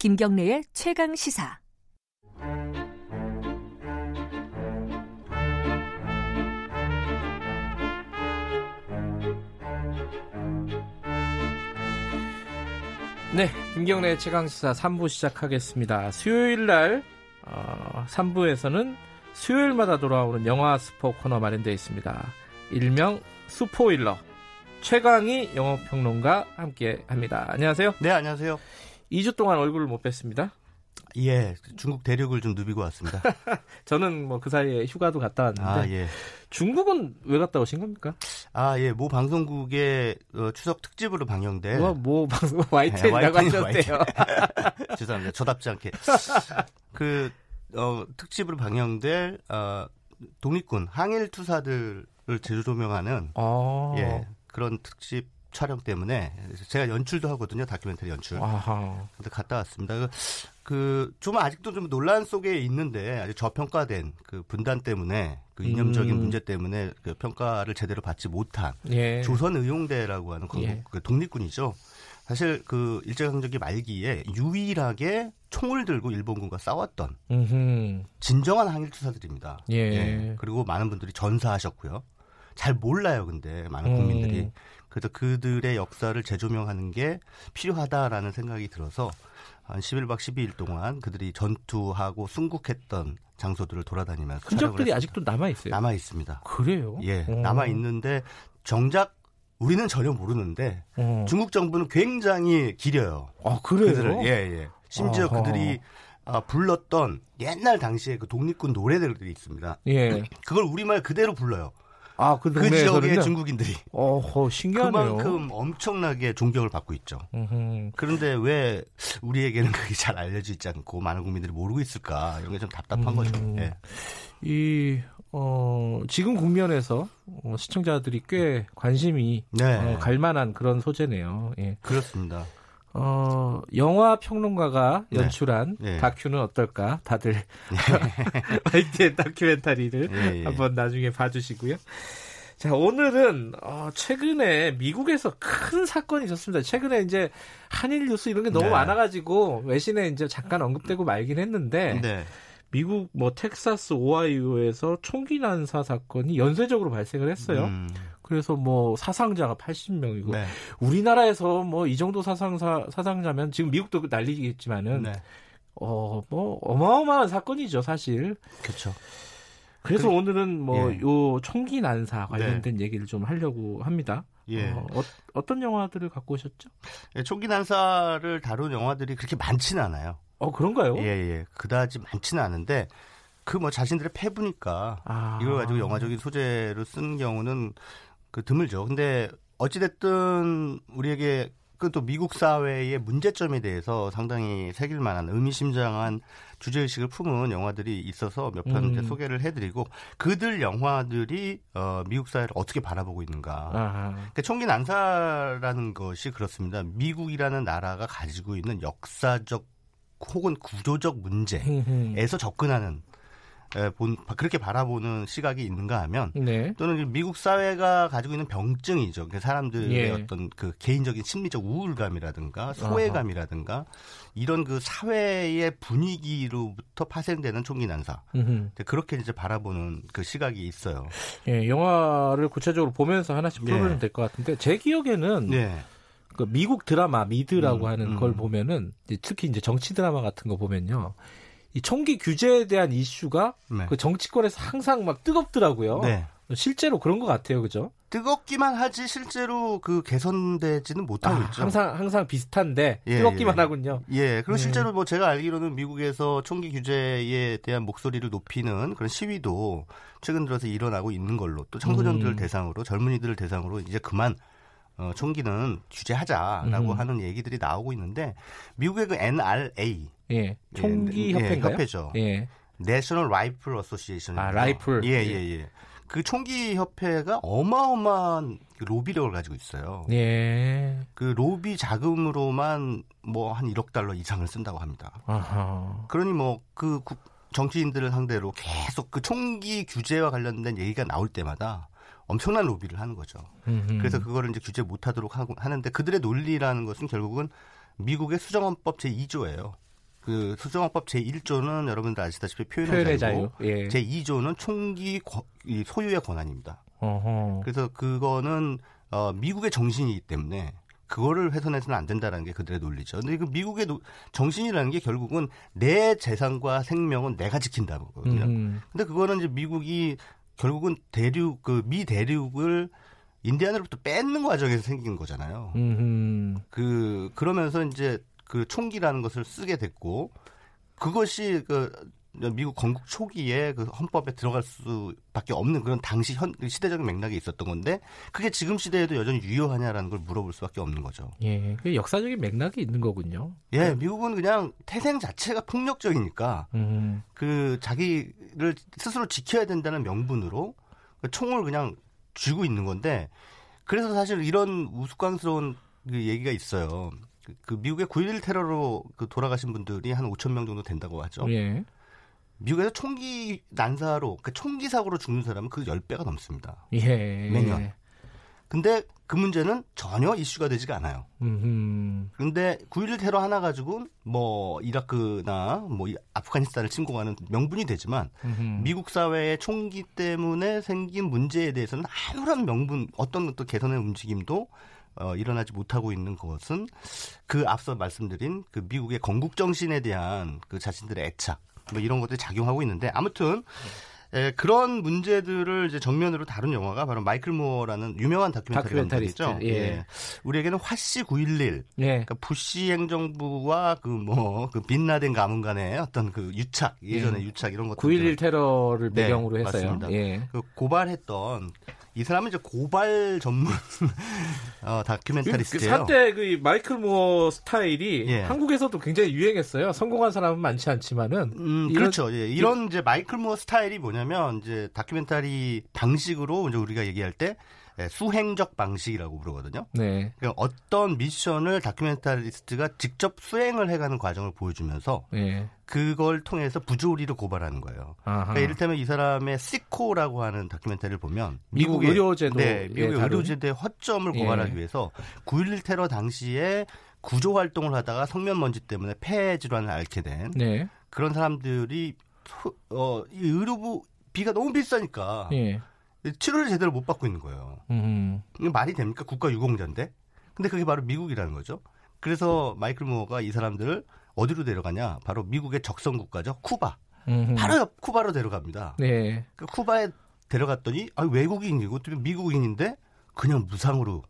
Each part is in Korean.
김경래의 최강 시사. 네, 김경래 최강 시사 3부 시작하겠습니다. 수요일 날 어, 3부에서는 수요일마다 돌아오는 영화 스포 코너 마련되어 있습니다. 일명 스포일러 최강희 영화평론가 함께 합니다. 안녕하세요. 네, 안녕하세요. 2주 동안 얼굴을 못 뵀습니다. 예, 중국 대륙을 좀 누비고 왔습니다. 저는 뭐 그 사이에 휴가도 갔다 왔는데 아, 예. 중국은 왜 갔다 오신 겁니까? 아, 예, 모 방송국의 어, 추석 특집으로 방영된 뭐, 뭐 방송 YTN이라고 네, 하셨대요. 죄송합니다. 저답지 않게 그 어, 특집으로 방영될 어, 독립군 항일 투사들을 재조명하는 아, 예, 그런 특집 촬영 때문에 제가 연출도 하거든요. 다큐멘터리 연출. 아하. 근데 갔다 왔습니다. 그, 좀 아직도 좀 논란 속에 있는데 아직 저평가된 그 분단 때문에 그 이념적인 음. 문제 때문에 그 평가를 제대로 받지 못한 예. 조선의용대라고 하는 건국, 예. 그 독립군이죠. 사실 그 일제강점기 말기에 유일하게 총을 들고 일본군과 싸웠던 음흠. 진정한 항일투사들입니다. 예. 그리고 많은 분들이 전사하셨고요. 잘 몰라요, 근데 많은 국민들이. 음. 그래서 그들의 역사를 재조명하는 게 필요하다라는 생각이 들어서 한 11박 12일 동안 그들이 전투하고 순국했던 장소들을 돌아다니면서 흔적들이 아직도 남아 있어요. 남아 있습니다. 그래요? 예, 어. 남아 있는데 정작 우리는 전혀 모르는데 어. 중국 정부는 굉장히 기려요. 아 그래요? 그들을 예, 예. 심지어 아하. 그들이 아, 불렀던 옛날 당시에 그 독립군 노래들이 있습니다. 예. 그걸 우리말 그대로 불러요. 아 그 그 지역의 동네에서는요. 중국인들이 어허 신기하네요. 그만큼 엄청나게 존경을 받고 있죠. 그런데 왜 우리에게는 그게 잘 알려져 있지 않고 많은 국민들이 모르고 있을까 이런 게 좀 답답한 음. 거죠. 예. 이 어, 지금 국면에서 어, 시청자들이 꽤 관심이 네, 어, 갈 만한 그런 소재네요. 예. 그렇습니다. 어, 영화 평론가가 네. 연출한 네. 다큐는 어떨까? 다들 YTN 다큐멘터리를 예, 예. 한번 나중에 봐주시고요. 자, 오늘은 어, 최근에 미국에서 큰 사건이 있었습니다. 최근에 이제 한일 뉴스 이런 게 너무 네. 많아가지고 외신에 이제 잠깐 언급되고 말긴 했는데 네. 미국 뭐 텍사스 오하이오에서 총기 난사 사건이 연쇄적으로 발생을 했어요. 음, 그래서 뭐 사상자가 80명이고 네. 우리나라에서 뭐 이 정도 사상사 사상자면 지금 미국도 난리겠지만은 네. 어뭐 어마어마한 사건이죠 사실. 그렇죠. 그래서 그- 오늘은 뭐 예. 요 총기 난사 관련된 얘기를 좀 하려고 합니다. 예. 어, 떤 영화들을 갖고 오셨죠? 예, 총기 난사를 다룬 영화들이 그렇게 많지는 않아요. 어 그런가요? 예, 예. 그다지 많지는 않은데 그 뭐 자신들의 패부니까 아. 이걸 가지고 영화적인 소재로 쓴 경우는 그 드물죠. 근데 어찌됐든 우리에게 그 또 미국 사회의 문제점에 대해서 상당히 새길 만한 의미심장한 주제의식을 품은 영화들이 있어서 몇편 음. 소개를 해드리고 그들 영화들이 어, 미국 사회를 어떻게 바라보고 있는가. 아, 그러니까 총기 난사라는 것이 그렇습니다. 미국이라는 나라가 가지고 있는 역사적 혹은 구조적 문제에서 접근하는 에, 본, 그렇게 바라보는 시각이 있는가 하면 네. 또는 미국 사회가 가지고 있는 병증이죠. 그 사람들의 예. 어떤 그 개인적인 심리적 우울감이라든가 소외감이라든가 이런 그 사회의 분위기로부터 파생되는 총기 난사. 음흠. 그렇게 이제 바라보는 그 시각이 있어요. 예, 영화를 구체적으로 보면서 하나씩 예. 풀어보면 될것 같은데 제 기억에는 네. 그 미국 드라마 미드라고 음, 하는 음. 걸 보면은 특히 이제 정치 드라마 같은 거 보면요. 이 총기 규제에 대한 이슈가 네. 그 정치권에서 항상 막 뜨겁더라고요. 네. 실제로 그런 것 같아요, 그죠? 뜨겁기만 하지 실제로 그 개선되지는 못하고 아, 있죠. 항상 항상 비슷한데 예, 뜨겁기만 예. 하군요. 예, 그리고 예. 실제로 뭐 제가 알기로는 미국에서 총기 규제에 대한 목소리를 높이는 그런 시위도 최근 들어서 일어나고 있는 걸로 또 청소년들을 음. 대상으로 젊은이들을 대상으로 이제 그만 어, 총기는 규제하자라고 음. 하는 얘기들이 나오고 있는데 미국의 그 NRA 예, 총기 예, 협회인가요? 협회죠. 예, National Rifle Association. 아, 라이플. 예, 예, 예. 그 총기 협회가 어마어마한 그 로비력을 가지고 있어요. 예, 그 로비 자금으로만 뭐 한 1억 달러 이상을 쓴다고 합니다. 아하, 그러니 뭐그 정치인들을 상대로 계속 그 총기 규제와 관련된 얘기가 나올 때마다 엄청난 로비를 하는 거죠. 음흠. 그래서 그거를 이제 규제 못하도록 하고 하는데 그들의 논리라는 것은 결국은 미국의 수정헌법 제 2조예요. 그 수정헌법 제 1조는 여러분들 아시다시피 표현의, 자유고 자유. 예. 제 2조는 총기 거- 이 소유의 권한입니다. 어허. 그래서 그거는 어, 미국의 정신이기 때문에 그거를 훼손해서는 안 된다라는 게 그들의 논리죠. 근데 그 미국의 노- 정신이라는 게 결국은 내 재산과 생명은 내가 지킨다거든요. 음. 근데 그거는 이제 미국이 결국은 대륙 그 미 대륙을 인디안으로부터 뺏는 과정에서 생긴 거잖아요. 음. 그 그러면서 이제 그 총기라는 것을 쓰게 됐고 그것이 그 미국 건국 초기에 그 헌법에 들어갈 수밖에 없는 그런 당시 현 시대적인 맥락이 있었던 건데 그게 지금 시대에도 여전히 유효하냐라는 걸 물어볼 수밖에 없는 거죠. 예. 그 역사적인 맥락이 있는 거군요. 예, 미국은 그냥 태생 자체가 폭력적이니까 음. 그 자기를 스스로 지켜야 된다는 명분으로 그 총을 그냥 쥐고 있는 건데 그래서 사실 이런 우스꽝스러운 그 얘기가 있어요. 그, 그 미국의 9.11 테러로 그 돌아가신 분들이 한 5천 명 정도 된다고 하죠. 예. 미국에서 총기 난사로 그 총기 사고로 죽는 사람은 그 10배가 넘습니다. 예. 매년. 근데 그 문제는 전혀 이슈가 되지가 않아요. 음. 근데 9.11 테러 하나 가지고 뭐 이라크나 뭐 이- 아프가니스탄을 침공하는 명분이 되지만 음. 미국 사회의 총기 때문에 생긴 문제에 대해서는 아무런 명분 어떤 또 개선의 움직임도 어, 일어나지 못하고 있는 것은 그 앞서 말씀드린 그 미국의 건국 정신에 대한 그 자신들의 애착 뭐 이런 것들이 작용하고 있는데 아무튼 에, 그런 문제들을 이제 정면으로 다룬 영화가 바로 마이클 무어라는 유명한 다큐멘터리 다큐멘터리스트, 감독이죠. 예. 우리에게는 화씨 911 예. 그러니까 부시 행정부와 그 뭐그 빈라덴 가문 간의 어떤 그 유착 예전에 예. 유착 이런 것들 9.11 테러를 네, 배경으로 했어요. 맞습니다. 예. 그 고발했던 이 사람은 이제 고발 전문 어, 그 documentarist예요. 한때 그 마이클 무어 스타일이 예. 한국에서도 굉장히 유행했어요. 성공한 사람은 많지 않지만은 음, 이런- 그렇죠. 예, 이런 이제 마이클 무어 스타일이 뭐냐면 이제 다큐멘터리 방식으로 이제 우리가 얘기할 때 예, 수행적 방식이라고 부르거든요. 네. 그러니까 어떤 미션을 documentarist가 직접 수행을 해가는 과정을 보여주면서 예. 그걸 통해서 부조리를 고발하는 거예요. 그러니까 이를테면 이 사람의 Sicko라고 하는 다큐멘터리를 보면 미국 의료제도 네, 미국의 다룬? 의료제도의 허점을 예. 고발하기 위해서 9.11 테러 당시에 구조 활동을 하다가 성면 먼지 때문에 폐 질환을 앓게 된 네. 그런 사람들이 소- 어, 이 의료부 비가 너무 비싸니까 예. 치료를 제대로 못 받고 있는 거예요. 음. 이게 말이 됩니까? 국가 유공자인데. 근데 그게 바로 미국이라는 거죠. 그래서 마이클 무어가 이 사람들을 어디로 데려가냐? 바로 미국의 적성 국가죠. 쿠바. 음. 바로 옆 쿠바로 데려갑니다. 네. 그 쿠바에 데려갔더니 아, 외국인이고 또 미국인인데 그냥 무상으로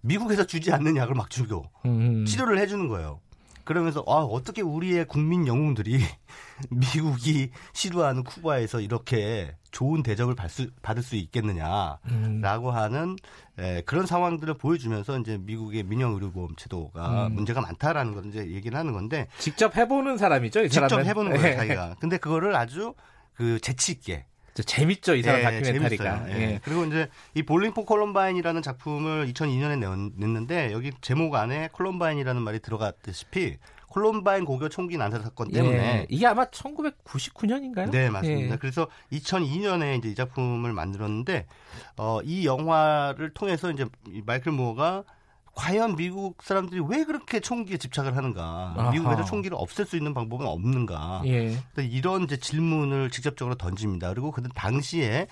미국에서 주지 않는 약을 막 주고 음. 치료를 해주는 거예요. 그러면서 아 어떻게 우리의 국민 영웅들이 미국이 시도하는 쿠바에서 이렇게 좋은 대접을 받을 수, 있겠느냐라고 음. 하는 에, 그런 상황들을 보여주면서 이제 미국의 민영 의료보험 제도가 음. 문제가 많다라는 걸 이제 얘기를 하는 건데 직접 해보는 사람이죠, 이 직접 사람은. 해보는 거예요 예. 자기가. 근데 그거를 아주 그 재치 있게 저 재밌죠, 이 사람 예, 다큐멘터리가. 재밌어요. 예. 예. 그리고 이제 이 볼링 폰 콜럼바인이라는 작품을 2002년에 냈는데 여기 제목 안에 콜럼바인이라는 말이 들어갔다시피 콜럼바인 고교 총기 난사 사건 때문에 예. 이게 아마 1999년인가요? 네 맞습니다. 예. 그래서 2002년에 이제 이 작품을 만들었는데 어, 이 영화를 통해서 이제 이 마이클 무어가 과연 미국 사람들이 왜 그렇게 총기에 집착을 하는가? 아하. 미국에서 총기를 없앨 수 있는 방법은 없는가? 예. 이런 이제 질문을 직접적으로 던집니다. 그리고 그 당시에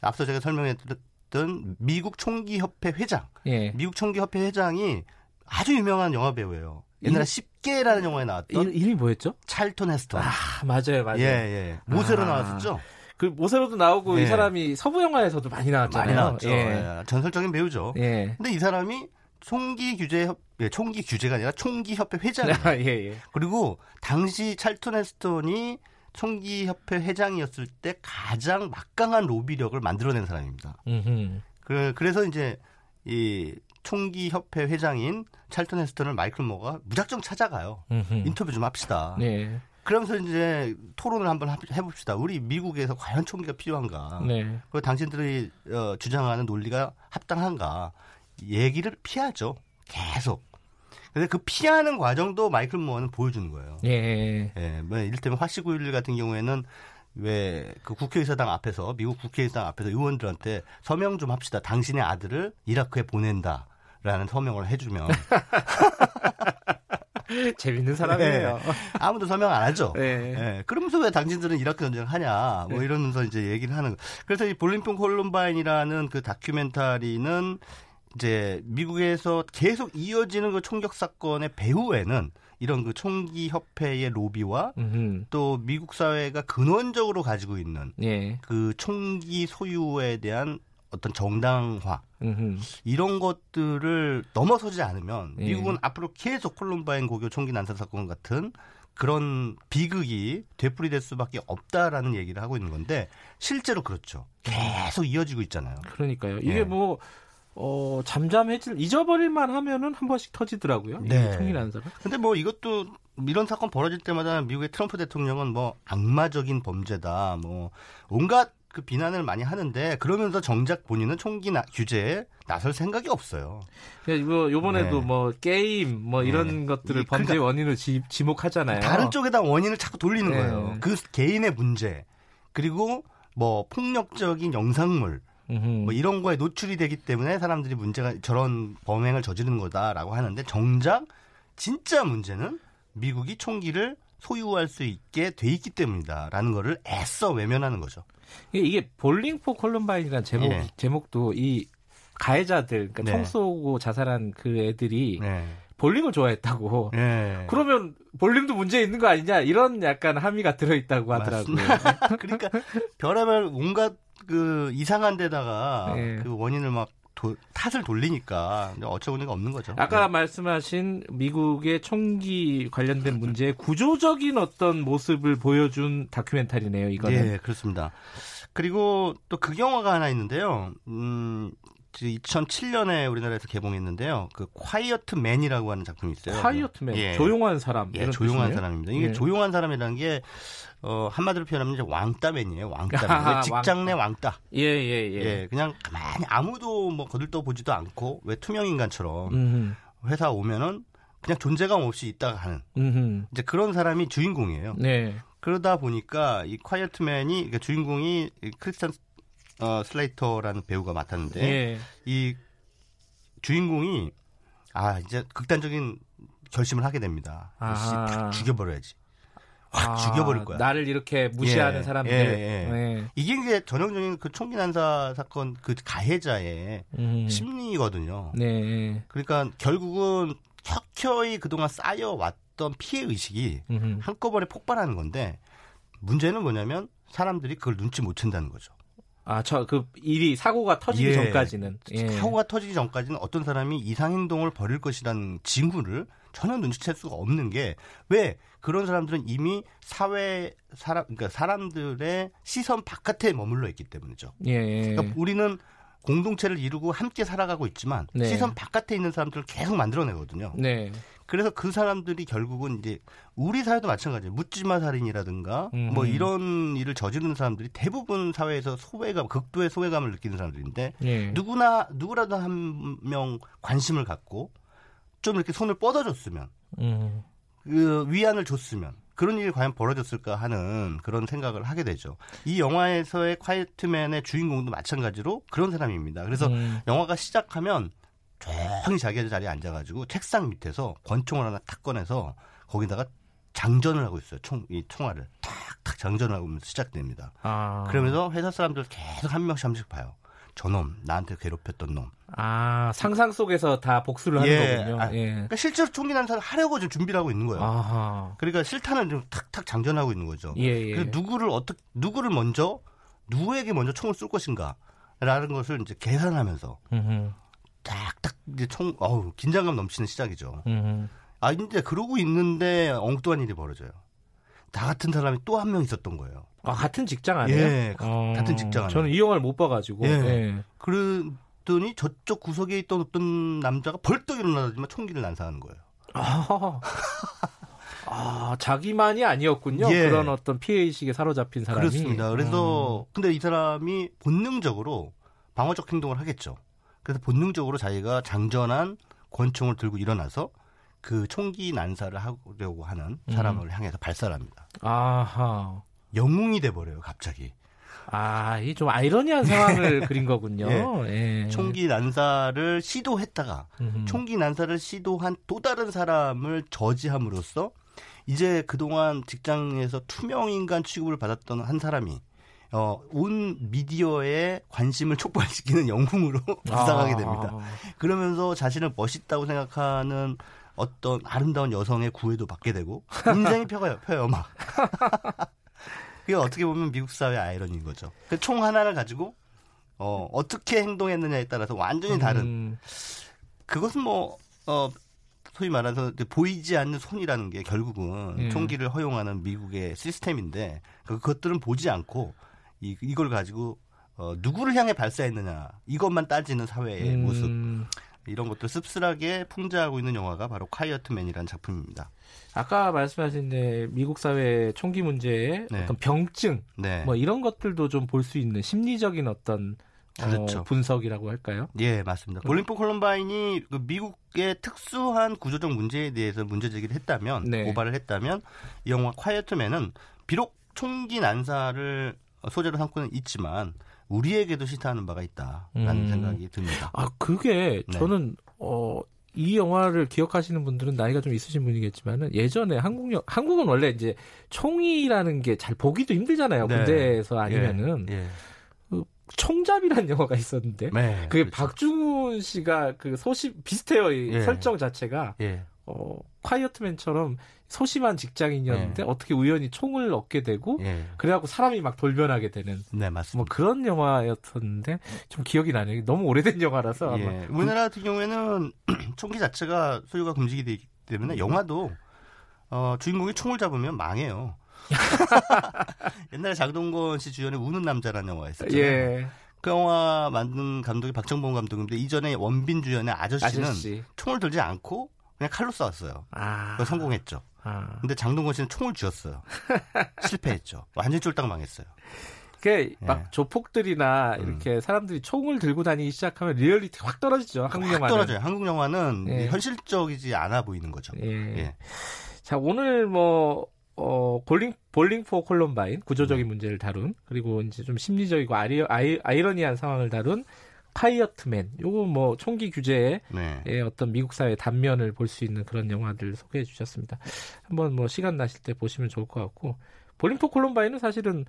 앞서 제가 설명했던 미국 총기협회 회장, 예. 미국 총기협회 회장이 아주 유명한 영화 배우예요. 옛날에 이- 10개라는 영화에 나왔던 이, 이름이 뭐였죠? 찰톤 헤스턴. 아, 맞아요, 맞아요. 예, 예. 모세로 아. 나왔었죠? 그 모세로도 나오고 예. 이 사람이 서부 영화에서도 많이 나왔잖아요. 많이 나왔죠. 예. 예, 전설적인 배우죠. 예. 근데 이 사람이 총기 규제 협, 예, 총기 규제가 아니라 총기 협회 회장이에요. 아, 예, 예. 그리고 당시 찰톤 헤스턴이 총기 협회 회장이었을 때 가장 막강한 로비력을 만들어낸 사람입니다. 음흠. 그, 그래서 이제 이 총기협회 회장인 찰턴 헤스턴을 마이클 모가 무작정 찾아가요. 음흠. 인터뷰 좀 합시다. 네. 그러면서 이제 토론을 한번 하- 해봅시다. 우리 미국에서 과연 총기가 필요한가? 네. 그리고 당신들이 어, 주장하는 논리가 합당한가? 얘기를 피하죠. 계속. 근데 그 피하는 과정도 마이클 모어는 보여주는 거예요. 예. 예, 뭐 이를테면 화씨9.11 같은 경우에는 왜 그 국회의사당 앞에서 미국 국회의사당 앞에서 의원들한테 서명 좀 합시다. 당신의 아들을 이라크에 보낸다 라는 서명을 해주면 재밌는 사람이에요. 네. 아무도 설명 안 하죠. 네. 네. 그러면서 왜 당신들은 이라크 전쟁을 하냐, 뭐 네. 이러면서 이제 얘기를 하는. 그래서 이 볼링폰 콜룸바인이라는 그 다큐멘터리는 이제 미국에서 계속 이어지는 그 총격 사건의 배후에는 이런 그 총기 협회의 로비와 음흠. 또 미국 사회가 근원적으로 가지고 있는 예. 그 총기 소유에 대한 어떤 정당화 음흠. 이런 것들을 넘어서지 않으면 예. 미국은 앞으로 계속 콜룸바인 고교 총기 난사 사건 같은 그런 비극이 되풀이될 수밖에 없다라는 얘기를 하고 있는 건데 실제로 그렇죠. 계속 이어지고 있잖아요. 그러니까요. 이게 네. 뭐 어, 잠잠해질 잊어버릴만 하면은 한 번씩 터지더라고요. 네. 총이 난 사람. 근데 뭐 이것도 이런 사건 벌어질 때마다 미국의 트럼프 대통령은 뭐 악마적인 범죄다, 뭐 온갖 그 비난을 많이 하는데 그러면서 정작 본인은 총기 나, 규제에 나설 생각이 없어요. 그러니까 이거 요번에도 네. 뭐 게임 뭐 이런 네. 것들을 이- 범죄 그러니까 원인으로 지, 지목하잖아요. 다른 쪽에다 원인을 자꾸 돌리는 네. 거예요. 그 개인의 문제 그리고 뭐 폭력적인 영상물 음흠. 뭐 이런 거에 노출이 되기 때문에 사람들이 문제가 저런 범행을 저지르는 거다라고 하는데 정작 진짜 문제는 미국이 총기를 소유할 수 있게 돼 있기 때문이다라는 거를 애써 외면하는 거죠. 이게, 볼링 포 콜럼바인이라는 제목 예. 제목도 이 가해자들 그러니까 네. 총 쏘고 자살한 그 애들이 네. 볼링을 좋아했다고. 네. 그러면 볼링도 문제 있는 거 아니냐 이런 약간 함의가 들어 있다고 하더라고요. 그러니까 별의별 온갖 그 이상한 데다가 네. 그 원인을 막 도- 탓을 돌리니까 어처구니가 없는 거죠. 아까 말씀하신 미국의 총기 관련된 문제의 구조적인 어떤 모습을 보여준 다큐멘터리네요. 이거는. 예, 그렇습니다. 그리고 또그 영화가 하나 있는데요. 음, 2007년에 우리나라에서 개봉했는데요. 그 콰이어트 맨이라고 하는 작품이 있어요. 콰이어트 맨 예. 조용한 사람. 예, 조용한 뜻이네요. 사람입니다. 이게 예. 조용한 사람이라는 게 어, 한마디로 표현하면 이제 왕따맨이에요. 왕따맨. 직장 내 왕따. 예, 예, 예. 예, 그냥 가만히 아무도 뭐 거들떠 보지도 않고 왜 투명 인간처럼 음, 회사 오면은 그냥 존재감 없이 있다가 하는 음, 이제 그런 사람이 주인공이에요. 네. 그러다 보니까 이 Quiet Man이 그러니까 주인공이 이 크리스찬 어, 슬레이터라는 배우가 맡았는데 예. 이 주인공이 아 이제 극단적인 결심을 하게 됩니다. 다 죽여버려야지. 확 아, 죽여버릴 거야. 나를 이렇게 무시하는 예, 사람들. 예, 예. 예. 이게 이제 전형적인 그 총기 난사 사건 그 가해자의 음. 심리거든요. 네. 그러니까 결국은 켜켜이 그동안 쌓여왔던 피해 의식이 음. 한꺼번에 폭발하는 건데 문제는 뭐냐면 사람들이 그걸 눈치 못 챈다는 거죠. 아, 저 그 일이 사고가 터지기 예. 전까지는. 예. 사고가 터지기 전까지는 어떤 사람이 이상 행동을 벌일 것이라는 징후를 전혀 눈치챌 수가 없는 게 왜 그런 사람들은 이미 사회 사람 그러니까 사람들의 시선 바깥에 머물러 있기 때문이죠. 예. 예. 그러니까 우리는 공동체를 이루고 함께 살아가고 있지만 네. 시선 바깥에 있는 사람들을 계속 만들어내거든요. 네. 그래서 그 사람들이 결국은 이제 우리 사회도 마찬가지예요. 묻지마 살인이라든가 음. 뭐 이런 일을 저지르는 사람들이 대부분 사회에서 소외감, 극도의 소외감을 느끼는 사람들인데 예. 누구나 누구라도 한 명 관심을 갖고 좀 이렇게 손을 뻗어줬으면 음. 그 위안을 줬으면 그런 일이 과연 벌어졌을까 하는 그런 생각을 하게 되죠. 이 영화에서의 콰이트맨의 주인공도 마찬가지로 그런 사람입니다. 그래서 음. 영화가 시작하면 조용히 자기 자리에 앉아가지고 책상 밑에서 권총을 하나 탁 꺼내서 거기다가 장전을 하고 있어요. 총, 이 총알을 탁탁 장전을 하고 시작됩니다. 아. 그러면서 회사 사람들 계속 한 명씩 한 명씩 봐요. 저놈, 나한테 괴롭혔던 놈. 아, 상상 속에서 다 복수를 하는 예. 거군요. 아, 예. 그러니까 실제로 총기 난사를 하려고 지금 준비를 하고 있는 거예요. 아하. 그러니까 실탄을 좀 탁탁 장전하고 있는 거죠. 예, 예. 그래서 누구를 어떻게 누구를 먼저 누구에게 먼저 총을 쏠 것인가라는 것을 이제 계산하면서 음흠. 딱딱 이제 총 어우 긴장감 넘치는 시작이죠. 음흠. 아 이제 그러고 있는데 엉뚱한 일이 벌어져요. 나 같은 사람이 또 한 명 있었던 거예요. 아, 같은 직장 아니에요? 예, 같은 직장 아니에요. 저는 이 영화를 못 봐가지고. 예. 예. 그러더니 저쪽 구석에 있던 어떤 남자가 벌떡 일어나더니만 총기를 난사하는 거예요. 아, 아, 자기만이 아니었군요. 예. 그런 어떤 피해 의식에 사로잡힌 사람이. 그렇습니다. 음. 그래서 근데 이 사람이 본능적으로 방어적 행동을 하겠죠. 그래서 본능적으로 자기가 장전한 권총을 들고 일어나서 그 총기 난사를 하려고 하는 음. 사람을 향해서 발사를 합니다. 아하. 영웅이 돼 버려요, 갑자기. 아, 이 좀 아이러니한 상황을 그린 거군요. 예. 예. 총기 난사를 시도했다가 음흠. 총기 난사를 시도한 또 다른 사람을 저지함으로써 이제 그동안 직장에서 투명 인간 취급을 받았던 한 사람이 어, 온 미디어의 관심을 촉발시키는 영웅으로 부상하게 됩니다. 아. 그러면서 자신을 멋있다고 생각하는 어떤 아름다운 여성의 구애도 받게 되고 인생이 펴요, 펴요 막. 그게 어떻게 보면 미국 사회 의 아이러니인 거죠. 그 총 하나를 가지고 어, 어떻게 행동했느냐에 따라서 완전히 다른 음, 그것은 뭐 어, 소위 말해서 보이지 않는 손이라는 게 결국은 예. 총기를 허용하는 미국의 시스템인데 그- 그것들은 보지 않고 이, 이걸 가지고 어, 누구를 향해 발사했느냐 이것만 따지는 사회의 음, 모습 이런 것들 씁쓸하게 풍자하고 있는 영화가 바로 콰이어트맨이라는 작품입니다. 아까 말씀하신 네, 미국 사회 총기 문제의 네. 어떤 병증 네. 뭐 이런 것들도 좀 볼 수 있는 심리적인 어떤 어, 그렇죠. 분석이라고 할까요? 예, 맞습니다. 볼링포 콜럼바인이 그 미국의 특수한 구조적 문제에 대해서 문제 제기를 했다면, 네. 고발을 했다면, 이 영화 콰이어트맨은 비록 총기 난사를 소재로 삼고는 있지만, 우리에게도 시사하는 바가 있다라는 음. 생각이 듭니다. 아 그게 네. 저는 어. 이 영화를 기억하시는 분들은 나이가 좀 있으신 분이겠지만은 예전에 한국 영 한국은 원래 이제 총이라는 게 잘 보기도 힘들잖아요 네. 군대에서 아니면은 예. 총잡이라는 영화가 있었는데 네. 그게 그렇죠. 박중훈 씨가 그 소심 비슷해요 이 예. 설정 자체가 예. 어 콰이어트맨처럼 소심한 직장인이었는데 어떻게 우연히 총을 얻게 되고 예. 그래갖고 사람이 막 돌변하게 되는 네, 뭐 맞습니다. 그런 영화였었는데 좀 기억이 나네요. 너무 오래된 영화라서 아마 예. 우리나라 같은 경우에는 총기 자체가 소유가 금지가 되기 때문에 영화도 어, 주인공이 총을 잡으면 망해요. 옛날에 장동건 씨 주연의 우는 남자라는 있었잖아요. 예그 영화 만든 감독이 박정범 감독인데 이전에 원빈 주연의 아저씨는 아저씨 총을 들지 않고 그냥 칼로 싸웠어요. 아 그거 성공했죠. 아. 근데 장동건 씨는 총을 쥐었어요. 실패했죠. 완전 쫄딱 망했어요. 그게 막 예. 조폭들이나 음. 이렇게 사람들이 총을 들고 다니기 시작하면 리얼리티 확 떨어지죠. 한국 확 영화는. 떨어져요. 한국 영화는 예. 현실적이지 않아 보이는 거죠. 예. 예. 자, 오늘 뭐, 어, 볼링, 볼링 포 콜럼바인, 네. 구조적인 문제를 다룬, 그리고 이제 좀 심리적이고 아리, 아이, 아이러니한 상황을 다룬 콰이어트맨. 요거 뭐, 총기 규제의 네. 어떤 미국 사회 단면을 볼 수 있는 그런 영화들 소개해 주셨습니다. 한번 뭐, 시간 나실 때 보시면 좋을 것 같고, 볼링 포 콜럼바인은 사실은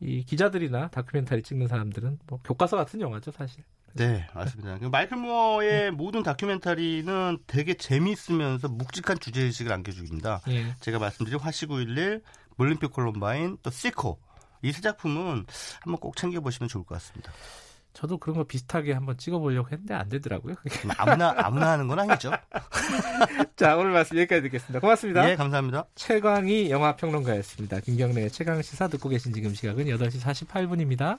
이 기자들이나 다큐멘터리 찍는 사람들은 뭐, 교과서 같은 영화죠, 사실. 네, 맞습니다. 그 마이클 무어의 모든 다큐멘터리는 되게 재미있으면서 묵직한 주제의식을 안겨줍니다. 예. 제가 말씀드린 화씨 911, 몰림픽 콜럼바인, 또 시코. 이 세 작품은 한번 꼭 챙겨보시면 좋을 것 같습니다. 저도 그런 거 비슷하게 한번 찍어보려고 했는데 안 되더라고요. 그게. 아무나, 아무나 하는 건 아니죠. 자, 오늘 말씀 여기까지 듣겠습니다. 고맙습니다. 예, 감사합니다. 최광희 영화평론가였습니다. 김경래의 최강 시사 듣고 계신 지금 시각은 8시 48분입니다.